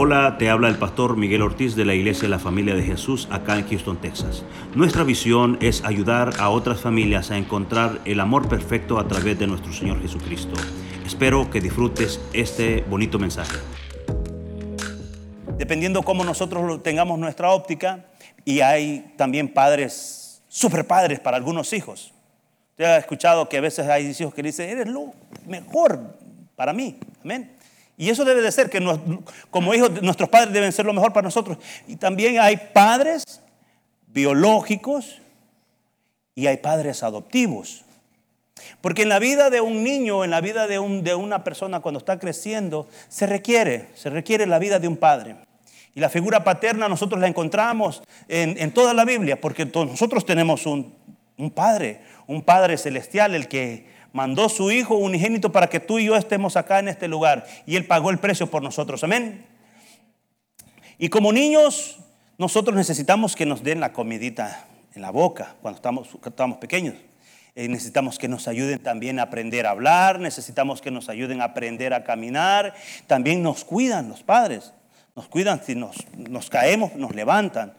Hola, te habla el pastor Miguel Ortiz de la Iglesia de la Familia de Jesús acá en Houston, Texas. Nuestra visión es ayudar a otras familias a encontrar el amor perfecto a través de nuestro Señor Jesucristo. Espero que disfrutes este bonito mensaje. Dependiendo cómo nosotros tengamos nuestra óptica, y hay también padres, super padres para algunos hijos. Usted ha escuchado que a veces hay hijos que dicen, eres lo mejor para mí. Amén. Y eso debe de ser, que como hijos, nuestros padres deben ser lo mejor para nosotros. Y también hay padres biológicos y hay padres adoptivos. Porque en la vida de un niño, en la vida de, un, de una persona cuando está creciendo, se requiere, se requiere la vida de un padre. Y la figura paterna nosotros la encontramos en, toda la Biblia, porque nosotros tenemos un, un padre, un padre celestial, el que mandó su Hijo unigénito para que tú y yo estemos acá en este lugar. Y Él pagó el precio por nosotros. Amén. Y como niños, nosotros necesitamos que nos den la comidita en la boca cuando estamos, estamos pequeños. Eh, necesitamos que nos ayuden también a aprender a hablar, necesitamos que nos ayuden a aprender a caminar. También nos cuidan los padres, nos cuidan si nos, nos caemos, nos levantan.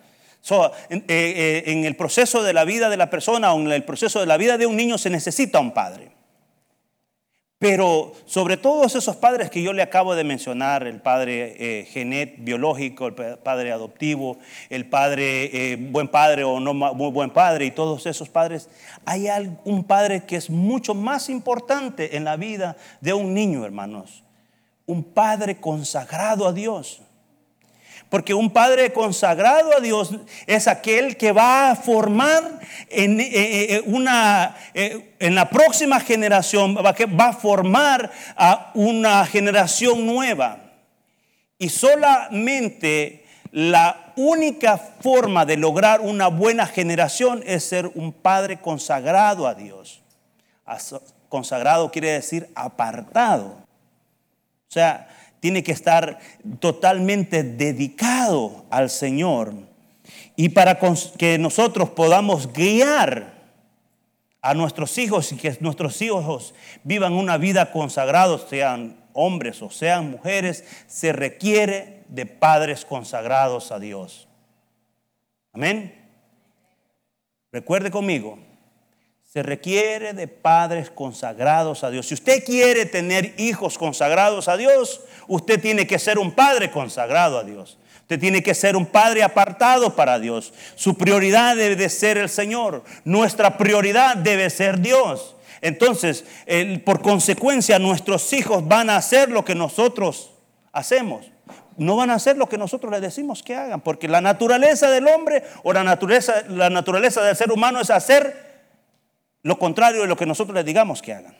Eh, eh, en el proceso de la vida de la persona o en el proceso de la vida de un niño se necesita un padre. Pero sobre todos esos padres que yo le acabo de mencionar, el padre eh, genet biológico, el padre adoptivo, el padre eh, buen padre o no muy buen padre y todos esos padres, hay un padre que es mucho más importante en la vida de un niño, hermanos. Un padre consagrado a Dios. Porque un padre consagrado a Dios es aquel que va a formar en, eh, eh, una, eh, en la próxima generación, va a formar a una generación nueva. Y solamente la única forma de lograr una buena generación es ser un padre consagrado a Dios. Consagrado quiere decir apartado. O sea, tiene que estar totalmente dedicado al Señor. Y para que nosotros podamos guiar a nuestros hijos y que nuestros hijos vivan una vida consagrada, sean hombres o sean mujeres, se requiere de padres consagrados a Dios. Amén. Recuerde conmigo, se requiere de padres consagrados a Dios. Si usted quiere tener hijos consagrados a Dios, usted tiene que ser un padre consagrado a Dios. Usted tiene que ser un padre apartado para Dios. Su prioridad debe de ser el Señor. Nuestra prioridad debe ser Dios. Entonces, por consecuencia, nuestros hijos van a hacer lo que nosotros hacemos. No van a hacer lo que nosotros les decimos que hagan, porque la naturaleza del hombre o la naturaleza, la naturaleza del ser humano es hacer lo contrario de lo que nosotros les digamos que hagan.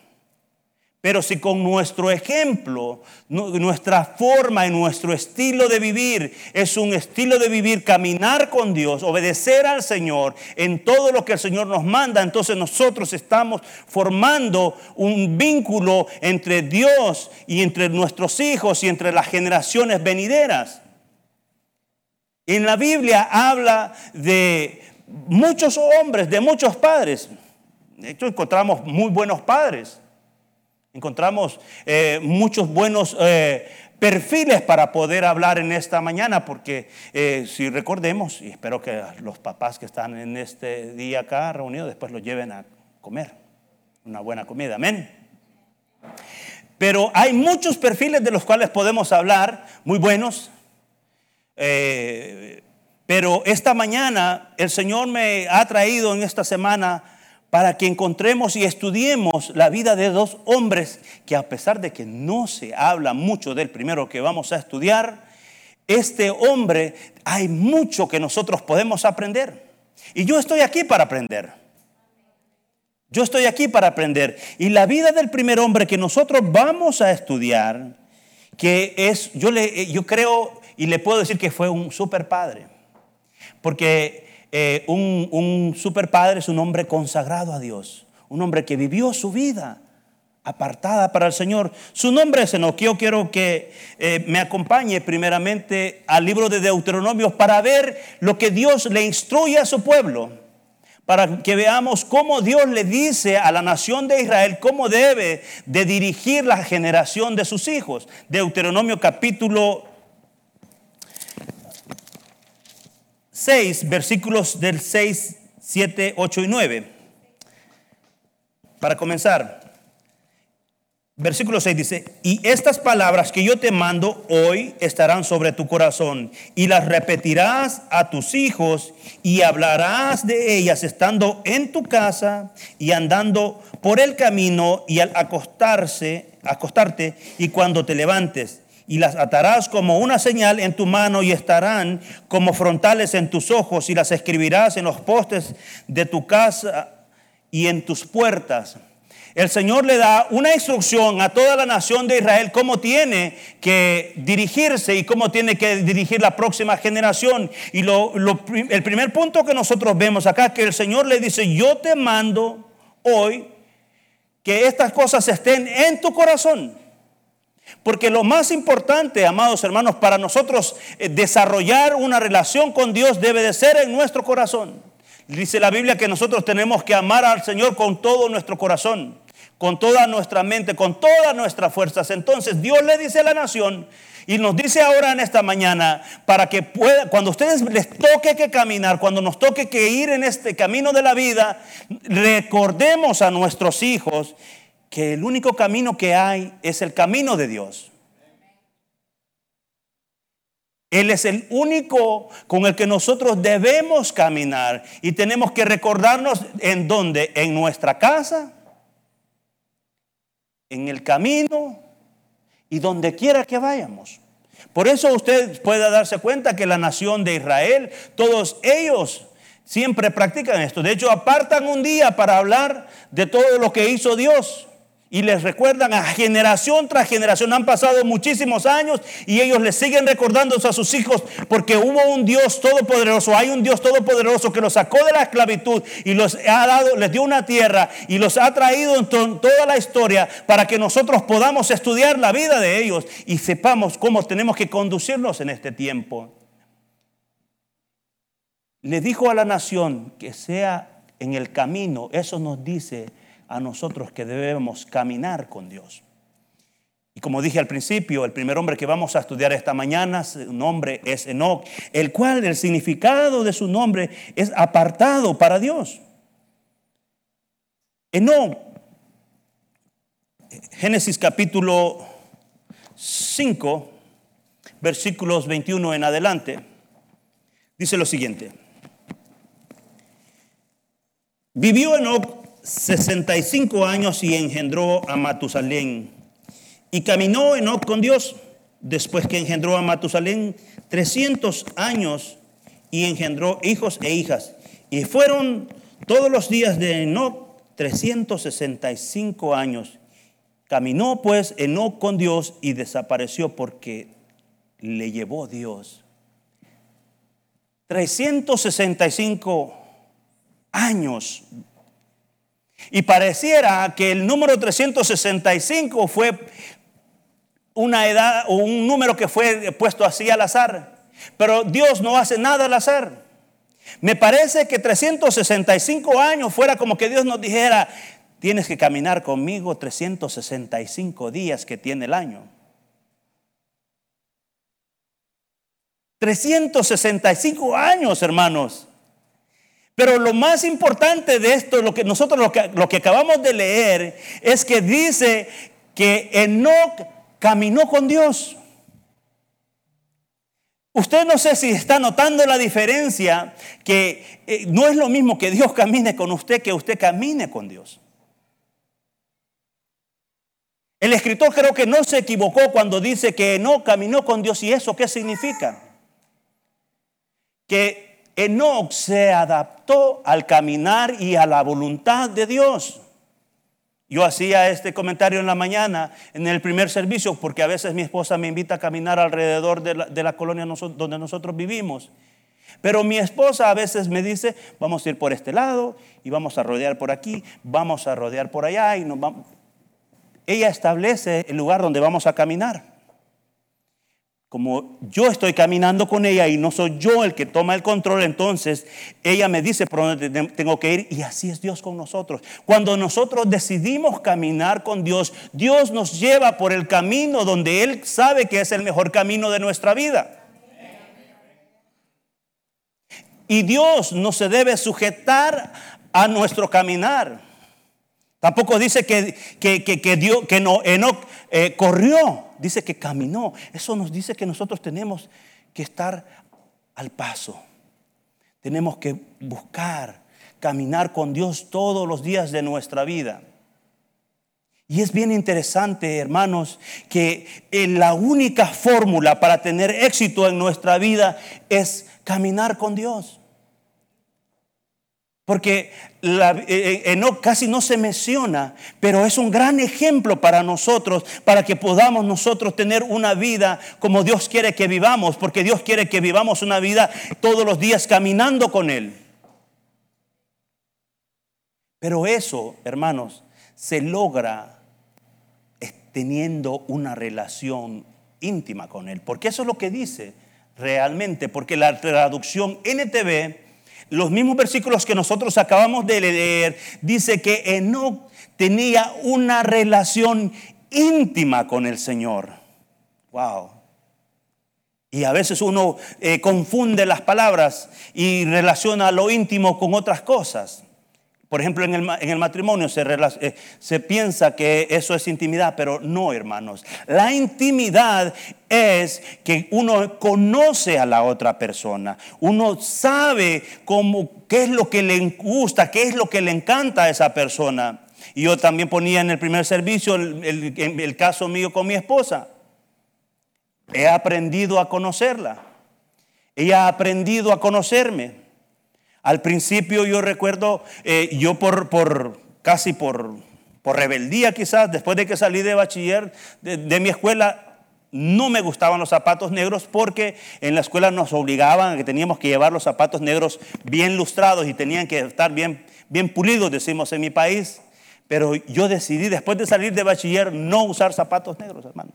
Pero si con nuestro ejemplo, nuestra forma y nuestro estilo de vivir es un estilo de vivir, caminar con Dios, obedecer al Señor en todo lo que el Señor nos manda, entonces nosotros estamos formando un vínculo entre Dios y entre nuestros hijos y entre las generaciones venideras. En la Biblia habla de muchos hombres, de muchos padres. De hecho, encontramos muy buenos padres. Encontramos eh, muchos buenos eh, perfiles para poder hablar en esta mañana, porque eh, si recordemos, y espero que los papás que están en este día acá reunidos después los lleven a comer una buena comida. Amén. Pero hay muchos perfiles de los cuales podemos hablar, muy buenos. pero esta mañana el Señor me ha traído en esta semana para que encontremos y estudiemos la vida de dos hombres que a pesar de que no se habla mucho del primero que vamos a estudiar, este hombre hay mucho que nosotros podemos aprender. Y yo estoy aquí para aprender. Yo estoy aquí para aprender. Y la vida del primer hombre que nosotros vamos a estudiar, que es, yo, le, creo y le puedo decir que fue un super padre. Porque eh, un, un super padre es un hombre consagrado a Dios, un hombre que vivió su vida apartada para el Señor. Su nombre es Enoch. Yo quiero que eh, me acompañe primeramente al libro de Deuteronomio para ver lo que Dios le instruye a su pueblo, para que veamos cómo Dios le dice a la nación de Israel cómo debe de dirigir la generación de sus hijos. Deuteronomio capítulo 6, versículos del 6, 7, 8 y 9. Para comenzar, versículo 6 dice, y estas palabras que yo te mando hoy estarán sobre tu corazón y las repetirás a tus hijos y hablarás de ellas estando en tu casa y andando por el camino y al acostarse, acostarte y cuando te levantes y las atarás como una señal en tu mano y estarán como frontales en tus ojos y las escribirás en los postes de tu casa y en tus puertas. El Señor le da una instrucción a toda la nación de Israel cómo tiene que dirigirse y cómo tiene que dirigir la próxima generación. Y lo, el primer punto que nosotros vemos acá, que el Señor le dice, yo te mando hoy que estas cosas estén en tu corazón. Porque lo más importante, amados hermanos, para nosotros eh, desarrollar una relación con Dios debe de ser en nuestro corazón. Dice la Biblia que nosotros tenemos que amar al Señor con todo nuestro corazón, con toda nuestra mente, con todas nuestras fuerzas. Entonces Dios le dice a la nación y nos dice ahora en esta mañana para que pueda, cuando ustedes les toque que caminar, cuando nos toque que ir en este camino de la vida, recordemos a nuestros hijos que el único camino que hay es el camino de Dios. Él es el único con el que nosotros debemos caminar y tenemos que recordarnos en dónde, en nuestra casa, en el camino y donde quiera que vayamos. Por eso usted puede darse cuenta que la nación de Israel, todos ellos siempre practican esto. De hecho, apartan un día para hablar de todo lo que hizo Dios. Y les recuerdan a generación tras generación. Han pasado muchísimos años y ellos les siguen recordando a sus hijos porque hubo un Dios todopoderoso. Hay un Dios todopoderoso que los sacó de la esclavitud y los ha dado, les dio una tierra y los ha traído en toda la historia para que nosotros podamos estudiar la vida de ellos y sepamos cómo tenemos que conducirnos en este tiempo. Le dijo a la nación que sea en el camino, eso nos dice a nosotros que debemos caminar con Dios. Y como dije al principio, el primer hombre que vamos a estudiar esta mañana, su nombre es Enoch, el cual el significado de su nombre es apartado para Dios. Enoch, Génesis capítulo 5, versículos 21 en adelante, dice lo siguiente. Vivió Enoch 65 años y engendró a Matusalén. Y caminó Enoch con Dios después que engendró a Matusalén 300 años y engendró hijos e hijas. Y fueron todos los días de Enoch 365 años. Caminó pues Enoch con Dios y desapareció porque le llevó Dios. 365 años y pareciera que el número 365 fue una edad o un número que fue puesto así al azar. Pero Dios no hace nada al azar. Me parece que 365 años fuera como que Dios nos dijera, tienes que caminar conmigo 365 días que tiene el año. 365 años, hermanos. Pero lo más importante de esto, lo que nosotros lo que, lo que acabamos de leer, es que dice que Enoch caminó con Dios. Usted no sé si está notando la diferencia, que eh, no es lo mismo que Dios camine con usted que usted camine con Dios. El escritor creo que no se equivocó cuando dice que no caminó con Dios. ¿Y eso qué significa? Que Enoch se adaptó al caminar y a la voluntad de Dios. Yo hacía este comentario en la mañana, en el primer servicio, porque a veces mi esposa me invita a caminar alrededor de la, colonia donde nosotros vivimos. Pero mi esposa a veces me dice, vamos a ir por este lado y vamos a rodear por aquí, vamos a rodear por allá y nos. Ella establece el lugar donde vamos a caminar como yo estoy caminando con ella y no soy yo el que toma el control, entonces ella me dice por dónde tengo que ir y así es Dios con nosotros. Cuando nosotros decidimos caminar con Dios, Dios nos lleva por el camino donde Él sabe que es el mejor camino de nuestra vida. Y Dios no se debe sujetar a nuestro caminar. Tampoco dice que, que, que, que no, eh, corrió, dice que caminó. Eso nos dice que nosotros tenemos que estar al paso. Tenemos que buscar, caminar con Dios todos los días de nuestra vida. Y es bien interesante, hermanos, que eh, la única fórmula para tener éxito en nuestra vida es caminar con Dios. Porque eh, eh, casi no se menciona, pero es un gran ejemplo para nosotros, para que podamos nosotros tener una vida como Dios quiere que vivamos, porque Dios quiere que vivamos una vida todos los días caminando con Él. Pero eso, hermanos, se logra teniendo una relación íntima con Él. Porque eso es lo que dice realmente, porque la traducción NTV, los mismos versículos que nosotros acabamos de leer, dice que Enoch tenía una relación íntima con el Señor. Wow. Y a veces uno eh, confunde las palabras y relaciona lo íntimo con otras cosas. Por ejemplo, en el, matrimonio se, eh, se, piensa que eso es intimidad, pero no, hermanos. La intimidad es que uno conoce a la otra persona, uno sabe cómo, qué es lo que le gusta, qué es lo que le encanta a esa persona. Y yo también ponía en el primer servicio el, el caso mío con mi esposa. He aprendido a conocerla. Ella ha aprendido a conocerme. Al principio yo recuerdo, eh, yo por, por casi por, por, rebeldía quizás, después de que salí de bachiller de, mi escuela, no me gustaban los zapatos negros porque en la escuela nos obligaban a que teníamos que llevar los zapatos negros bien lustrados y tenían que estar bien, bien pulidos, decimos en mi país. Pero yo decidí después de salir de bachiller no usar zapatos negros, hermano.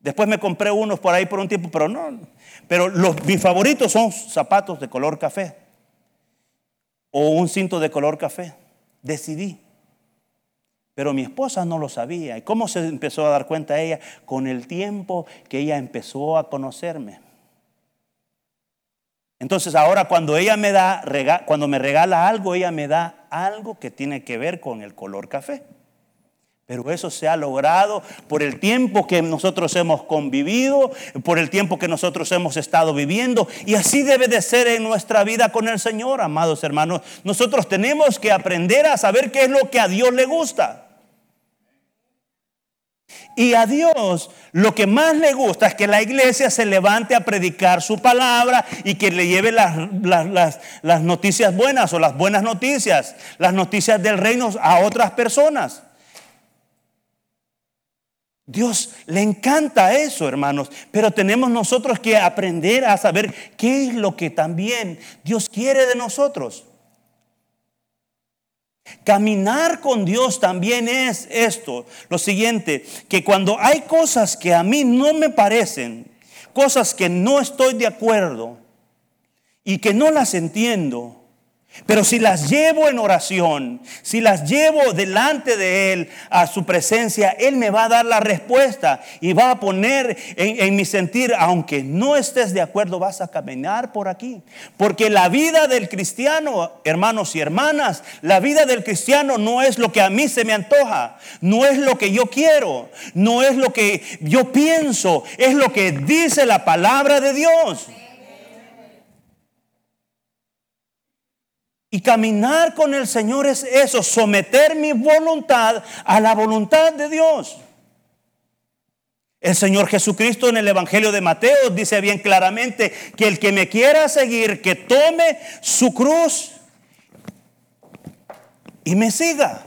Después me compré unos por ahí por un tiempo, pero no. Pero los, mis favoritos son zapatos de color café o un cinto de color café. Decidí. Pero mi esposa no lo sabía. ¿Y cómo se empezó a dar cuenta ella? Con el tiempo que ella empezó a conocerme. Entonces ahora cuando ella me da, cuando me regala algo, ella me da algo que tiene que ver con el color café. Pero eso se ha logrado por el tiempo que nosotros hemos convivido, por el tiempo que nosotros hemos estado viviendo. Y así debe de ser en nuestra vida con el Señor, amados hermanos. Nosotros tenemos que aprender a saber qué es lo que a Dios le gusta. Y a Dios lo que más le gusta es que la iglesia se levante a predicar su palabra y que le lleve las, las, las noticias buenas o las buenas noticias, las noticias del reino a otras personas. Dios le encanta eso, hermanos, pero tenemos nosotros que aprender a saber qué es lo que también Dios quiere de nosotros. Caminar con Dios también es esto, lo siguiente, que cuando hay cosas que a mí no me parecen, cosas que no estoy de acuerdo y que no las entiendo, pero si las llevo en oración, si las llevo delante de Él a su presencia, Él me va a dar la respuesta y va a poner en, mi sentir, aunque no estés de acuerdo, vas a caminar por aquí. Porque la vida del cristiano, hermanos y hermanas, la vida del cristiano no es lo que a mí se me antoja, no es lo que yo quiero, no es lo que yo pienso, es lo que dice la palabra de Dios. Y caminar con el Señor es eso, someter mi voluntad a la voluntad de Dios. El Señor Jesucristo en el Evangelio de Mateo dice bien claramente que el que me quiera seguir, que tome su cruz y me siga.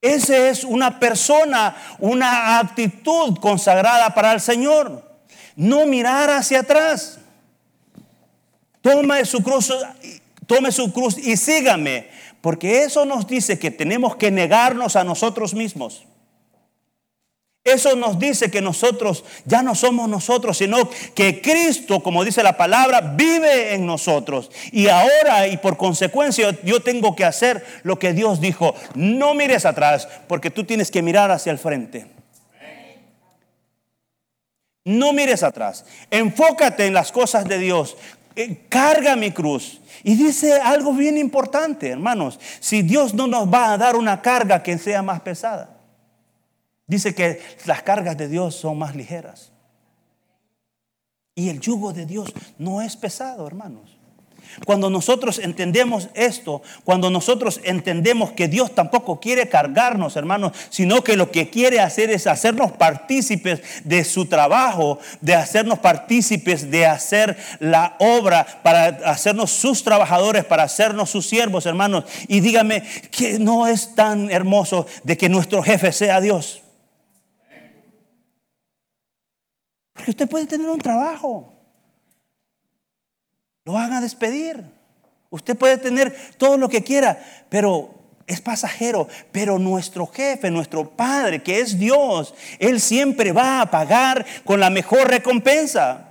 Esa es una persona, una actitud consagrada para el Señor. No mirar hacia atrás. Tome su cruz, tome su cruz y sígame, porque eso nos dice que tenemos que negarnos a nosotros mismos. Eso nos dice que nosotros ya no somos nosotros, sino que Cristo, como dice la palabra, vive en nosotros. Y ahora y por consecuencia yo tengo que hacer lo que Dios dijo. No mires atrás, porque tú tienes que mirar hacia el frente. No mires atrás. Enfócate en las cosas de Dios. Carga mi cruz. Y dice algo bien importante, hermanos. Si Dios no nos va a dar una carga que sea más pesada. Dice que las cargas de Dios son más ligeras. Y el yugo de Dios no es pesado, hermanos. Cuando nosotros entendemos esto, cuando nosotros entendemos que Dios tampoco quiere cargarnos, hermanos, sino que lo que quiere hacer es hacernos partícipes de su trabajo, de hacernos partícipes de hacer la obra, para hacernos sus trabajadores, para hacernos sus siervos, hermanos. Y dígame que no es tan hermoso de que nuestro jefe sea Dios. Porque usted puede tener un trabajo lo van a despedir. Usted puede tener todo lo que quiera, pero es pasajero. Pero nuestro jefe, nuestro Padre, que es Dios, Él siempre va a pagar con la mejor recompensa.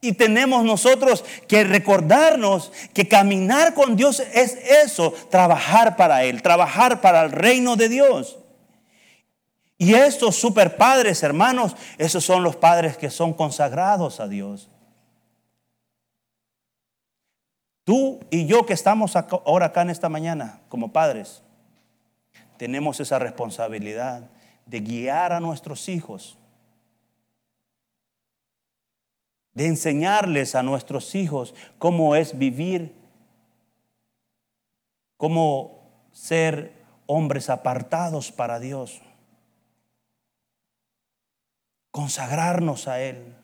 Y tenemos nosotros que recordarnos que caminar con Dios es eso, trabajar para Él, trabajar para el reino de Dios. Y estos super padres, hermanos, esos son los padres que son consagrados a Dios. Tú y yo que estamos ahora acá en esta mañana como padres, tenemos esa responsabilidad de guiar a nuestros hijos, de enseñarles a nuestros hijos cómo es vivir, cómo ser hombres apartados para Dios, consagrarnos a Él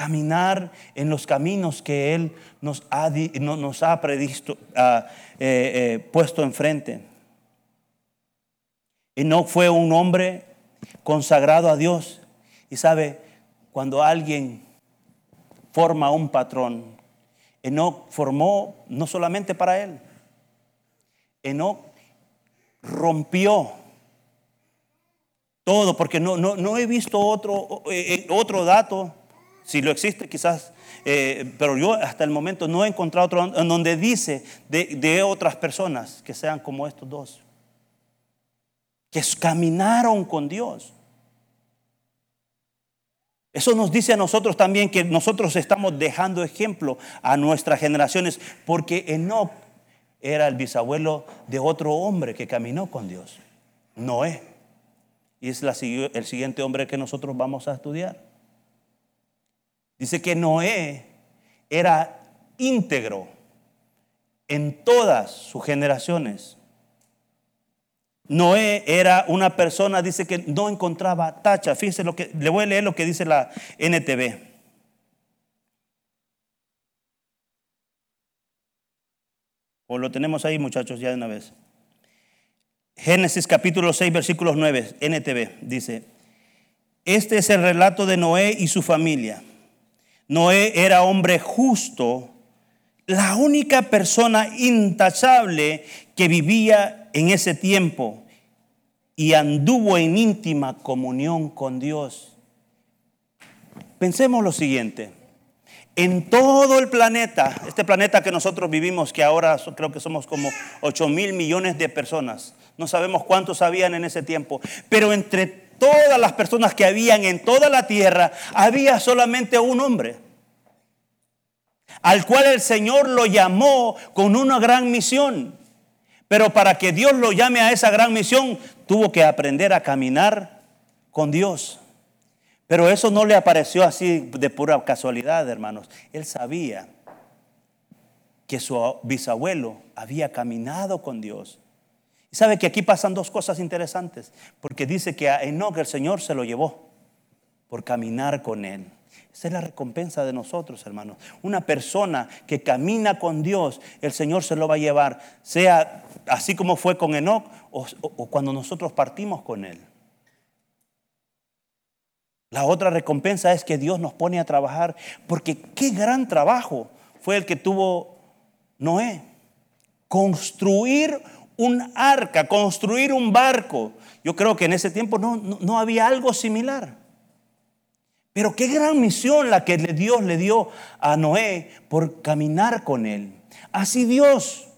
caminar en los caminos que Él nos ha, nos ha predisto, ah, eh, eh, puesto enfrente. Y no fue un hombre consagrado a Dios. Y sabe, cuando alguien forma un patrón, Enoch formó no solamente para él, Enoch rompió todo, porque no, no, no he visto otro, eh, otro dato si lo existe, quizás, eh, pero yo hasta el momento no he encontrado otro en donde dice de, otras personas que sean como estos dos, que caminaron con Dios. Eso nos dice a nosotros también que nosotros estamos dejando ejemplo a nuestras generaciones, porque Enoch era el bisabuelo de otro hombre que caminó con Dios, Noé. Y es el siguiente hombre que nosotros vamos a estudiar. Dice que Noé era íntegro en todas sus generaciones. Noé era una persona, dice que no encontraba tacha. Fíjese lo que, le voy a leer lo que dice la NTV. O lo tenemos ahí, muchachos, ya de una vez. Génesis capítulo 6, versículos 9, NTV, dice, este es el relato de Noé y su familia. Noé era hombre justo, la única persona intachable que vivía en ese tiempo y anduvo en íntima comunión con Dios. Pensemos lo siguiente. En todo el planeta, este planeta que nosotros vivimos, que ahora creo que somos como 8 mil millones de personas, no sabemos cuántos habían en ese tiempo, pero entre todas las personas que habían en toda la tierra, había solamente un hombre, al cual el Señor lo llamó con una gran misión. Pero para que Dios lo llame a esa gran misión, tuvo que aprender a caminar con Dios. Pero eso no le apareció así de pura casualidad, hermanos. Él sabía que su bisabuelo había caminado con Dios. Y sabe que aquí pasan dos cosas interesantes, porque dice que a Enoch el Señor se lo llevó por caminar con él. Esa es la recompensa de nosotros, hermanos. Una persona que camina con Dios, el Señor se lo va a llevar, sea así como fue con Enoch o, o cuando nosotros partimos con él. La otra recompensa es que Dios nos pone a trabajar, porque qué gran trabajo fue el que tuvo Noé. Construir un arca, construir un barco. Yo creo que en ese tiempo no, había algo similar. Pero qué gran misión la que Dios le dio a Noé por caminar con él. Así Dios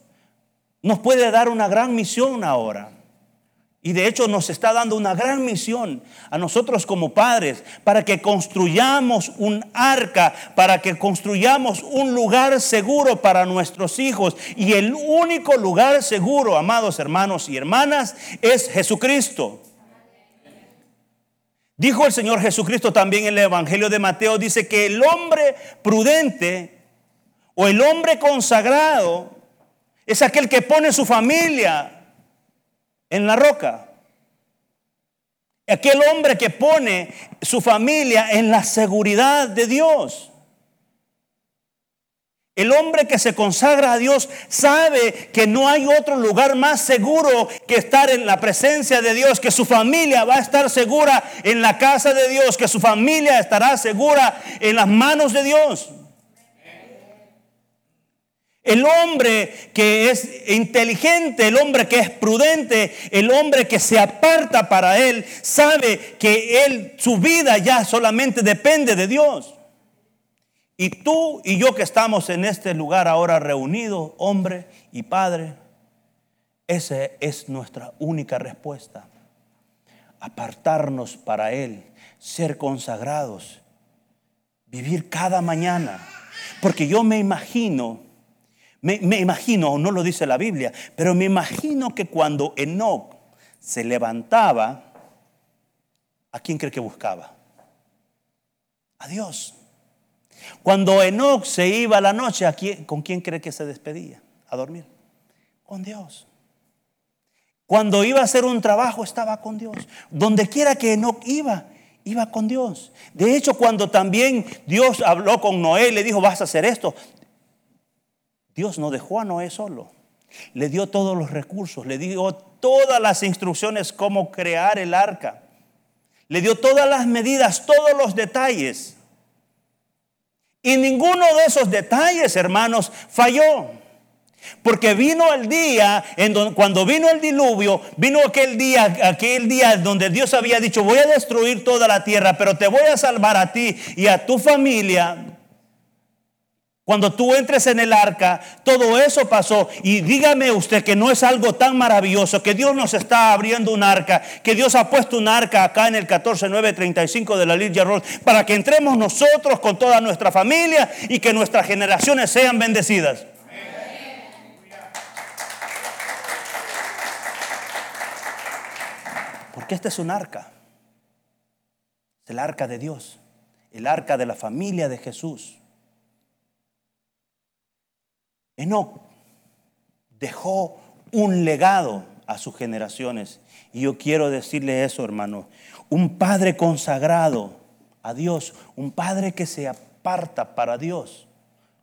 nos puede dar una gran misión ahora. Y de hecho nos está dando una gran misión a nosotros como padres para que construyamos un arca, para que construyamos un lugar seguro para nuestros hijos. Y el único lugar seguro, amados hermanos y hermanas, es Jesucristo. Dijo el Señor Jesucristo también en el Evangelio de Mateo, dice que el hombre prudente o el hombre consagrado es aquel que pone su familia en la roca. Aquel hombre que pone su familia en la seguridad de Dios. El hombre que se consagra a Dios sabe que no hay otro lugar más seguro que estar en la presencia de Dios, que su familia va a estar segura en la casa de Dios, que su familia estará segura en las manos de Dios. El hombre que es inteligente, el hombre que es prudente, el hombre que se aparta para él, sabe que él, su vida ya solamente depende de Dios. Y tú y yo que estamos en este lugar ahora reunidos, hombre y padre, esa es nuestra única respuesta. Apartarnos para Él, ser consagrados, vivir cada mañana. Porque yo me imagino me, imagino, no lo dice la Biblia, pero me imagino que cuando Enoch se levantaba, ¿a quién cree que buscaba? A Dios. Cuando Enoch se iba a la noche, ¿a ¿con quién cree que se despedía? A dormir. Con Dios. Cuando iba a hacer un trabajo, estaba con Dios. Donde quiera que Enoch iba, iba con Dios. De hecho, cuando también Dios habló con Noé, le dijo, vas a hacer esto, Dios no dejó a Noé solo. Le dio todos los recursos, le dio todas las instrucciones cómo crear el arca. Le dio todas las medidas, todos los detalles. Y ninguno de esos detalles, hermanos, falló. Porque vino el día, en donde, cuando vino el diluvio, vino aquel día, aquel día donde Dios había dicho, voy a destruir toda la tierra, pero te voy a salvar a ti y a tu familia. Cuando tú entres en el arca, todo eso pasó. Y dígame usted que no es algo tan maravilloso, que Dios nos está abriendo un arca, que Dios ha puesto un arca acá en el 14935 de la Lidia Road, para que entremos nosotros con toda nuestra familia y que nuestras generaciones sean bendecidas. Porque este es un arca. El arca de Dios, el arca de la familia de Jesús. Enoch dejó un legado a sus generaciones. Y yo quiero decirle eso, hermano. Un padre consagrado a Dios, un padre que se aparta para Dios,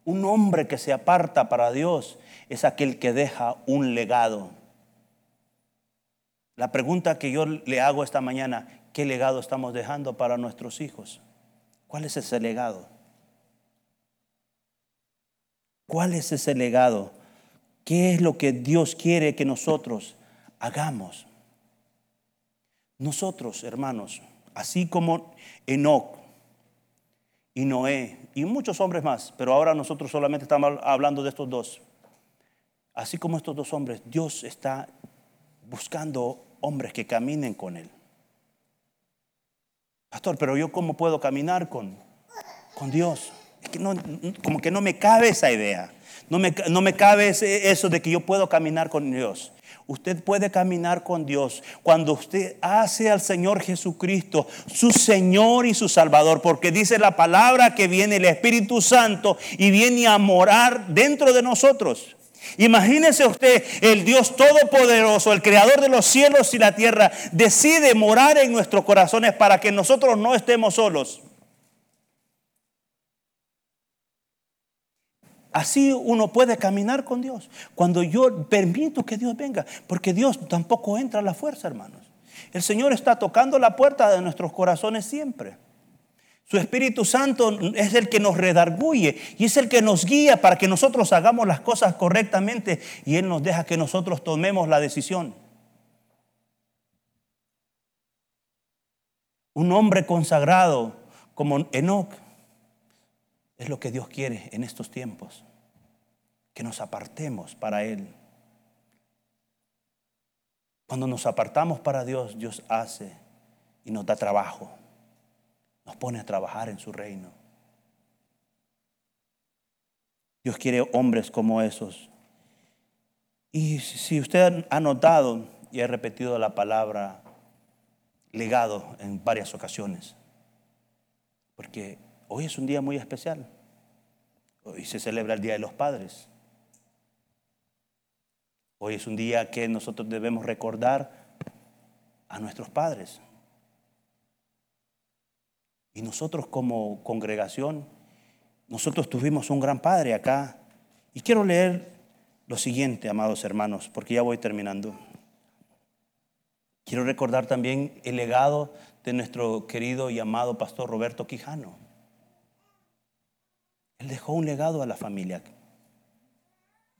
un hombre que se aparta para Dios, es aquel que deja un legado. La pregunta que yo le hago esta mañana, ¿qué legado estamos dejando para nuestros hijos? ¿Cuál es ese legado? ¿Cuál es ese legado? ¿Qué es lo que Dios quiere que nosotros hagamos? Nosotros, hermanos, así como Enoch y Noé y muchos hombres más, pero ahora nosotros solamente estamos hablando de estos dos. Así como estos dos hombres, Dios está buscando hombres que caminen con Él. Pastor, pero yo cómo puedo caminar con, con Dios? Es que no, como que no me cabe esa idea. No me, no me cabe eso de que yo puedo caminar con Dios. Usted puede caminar con Dios cuando usted hace al Señor Jesucristo su Señor y su Salvador, porque dice la palabra que viene el Espíritu Santo y viene a morar dentro de nosotros. Imagínese usted, el Dios Todopoderoso, el Creador de los cielos y la tierra, decide morar en nuestros corazones para que nosotros no estemos solos. Así uno puede caminar con Dios. Cuando yo permito que Dios venga, porque Dios tampoco entra a la fuerza, hermanos. El Señor está tocando la puerta de nuestros corazones siempre. Su Espíritu Santo es el que nos redarguye y es el que nos guía para que nosotros hagamos las cosas correctamente y Él nos deja que nosotros tomemos la decisión. Un hombre consagrado como Enoch es lo que Dios quiere en estos tiempos, que nos apartemos para Él. Cuando nos apartamos para Dios, Dios hace y nos da trabajo. Nos pone a trabajar en su reino. Dios quiere hombres como esos. Y si usted ha notado, y he repetido la palabra legado en varias ocasiones, porque hoy es un día muy especial. Hoy se celebra el Día de los Padres. Hoy es un día que nosotros debemos recordar a nuestros padres. Y nosotros como congregación, nosotros tuvimos un gran padre acá. Y quiero leer lo siguiente, amados hermanos, porque ya voy terminando. Quiero recordar también el legado de nuestro querido y amado pastor Roberto Quijano. Él dejó un legado a la familia.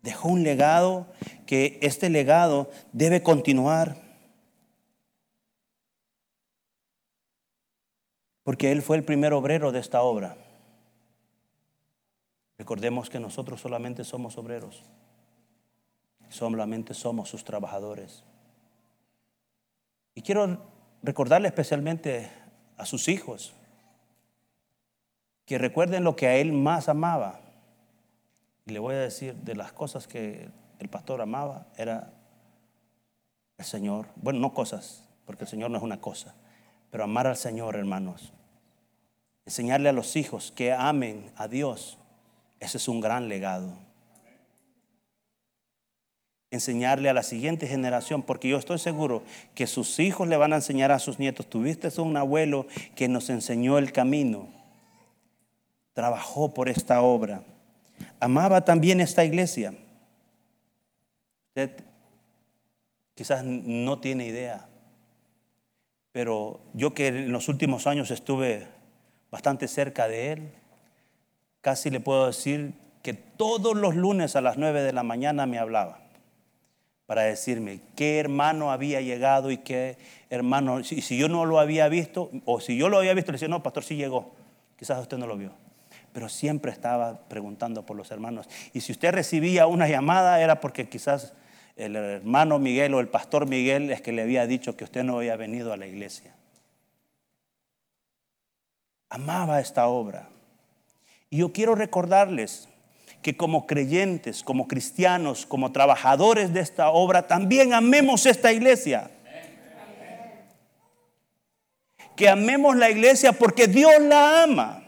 Dejó un legado que este legado debe continuar. Porque Él fue el primer obrero de esta obra. Recordemos que nosotros solamente somos obreros. Solamente somos sus trabajadores. Y quiero recordarle especialmente a sus hijos que recuerden lo que a Él más amaba. Y le voy a decir de las cosas que el pastor amaba, era el Señor. Bueno, no cosas, porque el Señor no es una cosa, pero amar al Señor, hermanos. Enseñarle a los hijos que amen a Dios ese es un gran legado. Enseñarle a la siguiente generación, porque yo estoy seguro que sus hijos le van a enseñar a sus nietos. Tuviste un abuelo que nos enseñó el camino, trabajó por esta obra, amaba también esta iglesia. Usted quizás no tiene idea, pero yo que en los últimos años estuve bastante cerca de él, casi le puedo decir que todos los lunes a las 9 de la mañana me hablaba para decirme qué hermano había llegado y qué hermano, y si yo no lo había visto, o si yo lo había visto, le decía, no, pastor, sí llegó. Quizás usted no lo vio. Pero siempre estaba preguntando por los hermanos. Y si usted recibía una llamada, era porque quizás el hermano Miguel o el pastor Miguel es que le había dicho que usted no había venido a la iglesia. Amaba esta obra. Y yo quiero recordarles que como creyentes, como cristianos, como trabajadores de esta obra, también amemos esta iglesia. Que amemos la iglesia porque Dios la ama.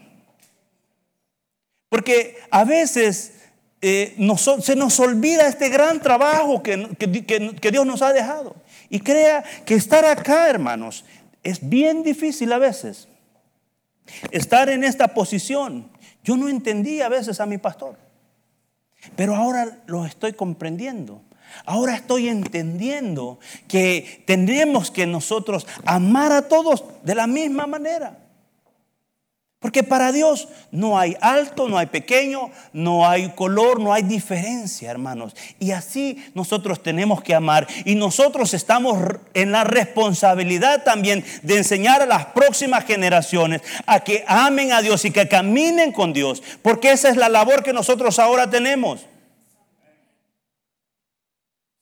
Porque a veces eh, se nos olvida este gran trabajo que, que Dios nos ha dejado. Y crea que estar acá, hermanos, es bien difícil a veces. Estar en esta posición yo no entendía a veces a mi pastor, pero ahora lo estoy comprendiendo. Ahora estoy entendiendo que tendremos que nosotros amar a todos de la misma manera. Porque para Dios no hay alto, no hay pequeño, no hay color, no hay diferencia, hermanos. Y así nosotros tenemos que amar. Y nosotros estamos en la responsabilidad también de enseñar a las próximas generaciones a que amen a Dios y que caminen con Dios. Porque esa es la labor que nosotros ahora tenemos.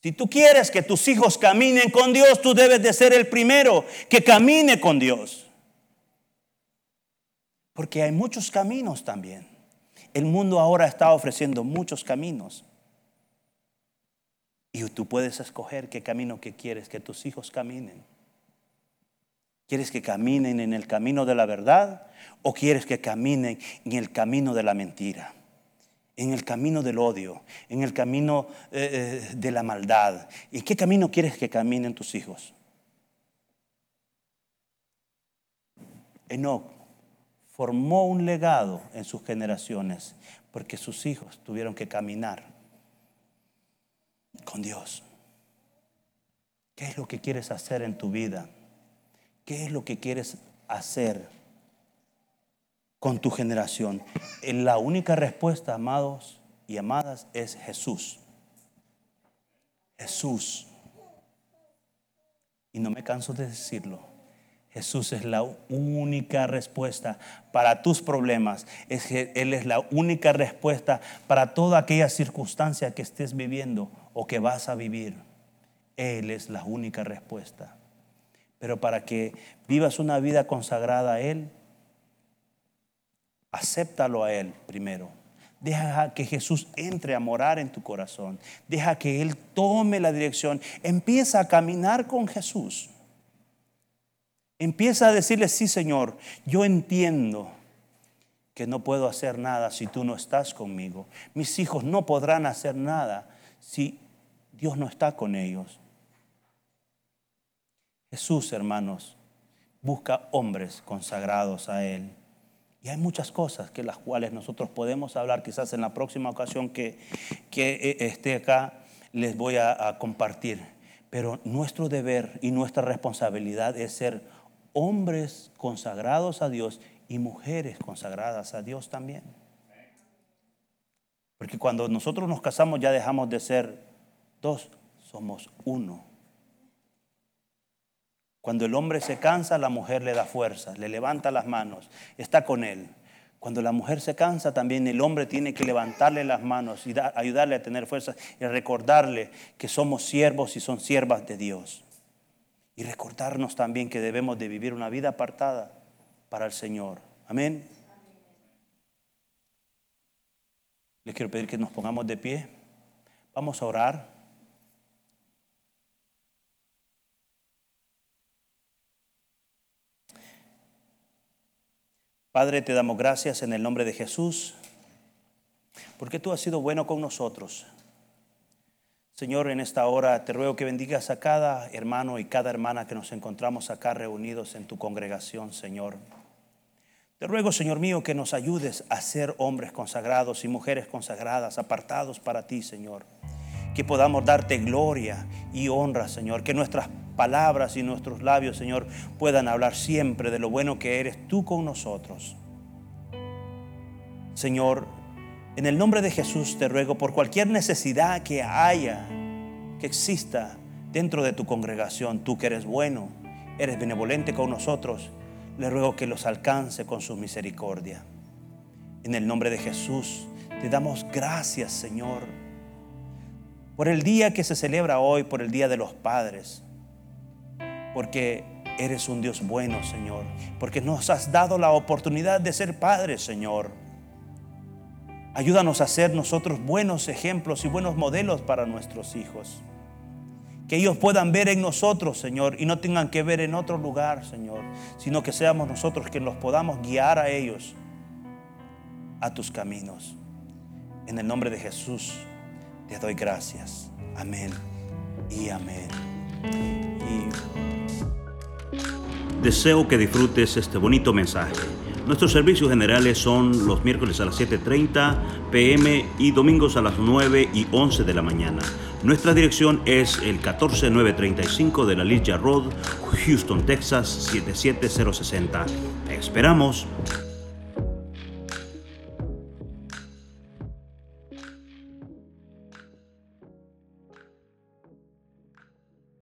Si tú quieres que tus hijos caminen con Dios, tú debes de ser el primero que camine con Dios. Porque hay muchos caminos también. El mundo ahora está ofreciendo muchos caminos. Y tú puedes escoger qué camino que quieres que tus hijos caminen. ¿Quieres que caminen en el camino de la verdad o quieres que caminen en el camino de la mentira? En el camino del odio, en el camino eh, eh, de la maldad. ¿Y qué camino quieres que caminen tus hijos? Enoch formó un legado en sus generaciones porque sus hijos tuvieron que caminar con Dios. ¿Qué es lo que quieres hacer en tu vida? ¿Qué es lo que quieres hacer con tu generación? La única respuesta, amados y amadas, es Jesús. Jesús. Y no me canso de decirlo. Jesús es la única respuesta para tus problemas. Él es la única respuesta para toda aquella circunstancia que estés viviendo o que vas a vivir. Él es la única respuesta. Pero para que vivas una vida consagrada a Él, acéptalo a Él primero. Deja que Jesús entre a morar en tu corazón. Deja que Él tome la dirección. Empieza a caminar con Jesús. Empieza a decirle, sí Señor, yo entiendo que no puedo hacer nada si tú no estás conmigo. Mis hijos no podrán hacer nada si Dios no está con ellos. Jesús, hermanos, busca hombres consagrados a Él. Y hay muchas cosas que las cuales nosotros podemos hablar, quizás en la próxima ocasión que, que eh, esté acá, les voy a, a compartir. Pero nuestro deber y nuestra responsabilidad es ser hombres consagrados a Dios y mujeres consagradas a Dios también. Porque cuando nosotros nos casamos ya dejamos de ser dos, somos uno. Cuando el hombre se cansa, la mujer le da fuerza, le levanta las manos, está con él. Cuando la mujer se cansa, también el hombre tiene que levantarle las manos y ayudarle a tener fuerza y recordarle que somos siervos y son siervas de Dios. Y recordarnos también que debemos de vivir una vida apartada para el Señor. Amén. Les quiero pedir que nos pongamos de pie. Vamos a orar. Padre, te damos gracias en el nombre de Jesús, porque tú has sido bueno con nosotros. Señor, en esta hora te ruego que bendigas a cada hermano y cada hermana que nos encontramos acá reunidos en tu congregación, Señor. Te ruego, Señor mío, que nos ayudes a ser hombres consagrados y mujeres consagradas, apartados para ti, Señor. Que podamos darte gloria y honra, Señor. Que nuestras palabras y nuestros labios, Señor, puedan hablar siempre de lo bueno que eres tú con nosotros. Señor, en el nombre de Jesús te ruego por cualquier necesidad que haya, que exista dentro de tu congregación, tú que eres bueno, eres benevolente con nosotros, le ruego que los alcance con su misericordia. En el nombre de Jesús te damos gracias, Señor, por el día que se celebra hoy, por el Día de los Padres porque eres un Dios bueno, Señor, porque nos has dado la oportunidad de ser padres, Señor. Ayúdanos a ser nosotros buenos ejemplos y buenos modelos para nuestros hijos. Que ellos puedan ver en nosotros, Señor, y no tengan que ver en otro lugar, Señor, sino que seamos nosotros quienes los podamos guiar a ellos a tus caminos. En el nombre de Jesús te doy gracias. Amén y amén. Y Deseo que disfrutes este bonito mensaje. Nuestros servicios generales son los miércoles a las 7.30 pm y domingos a las 9 y 11 de la mañana. Nuestra dirección es el 14935 de la Ligia Road, Houston, Texas 77060. esperamos.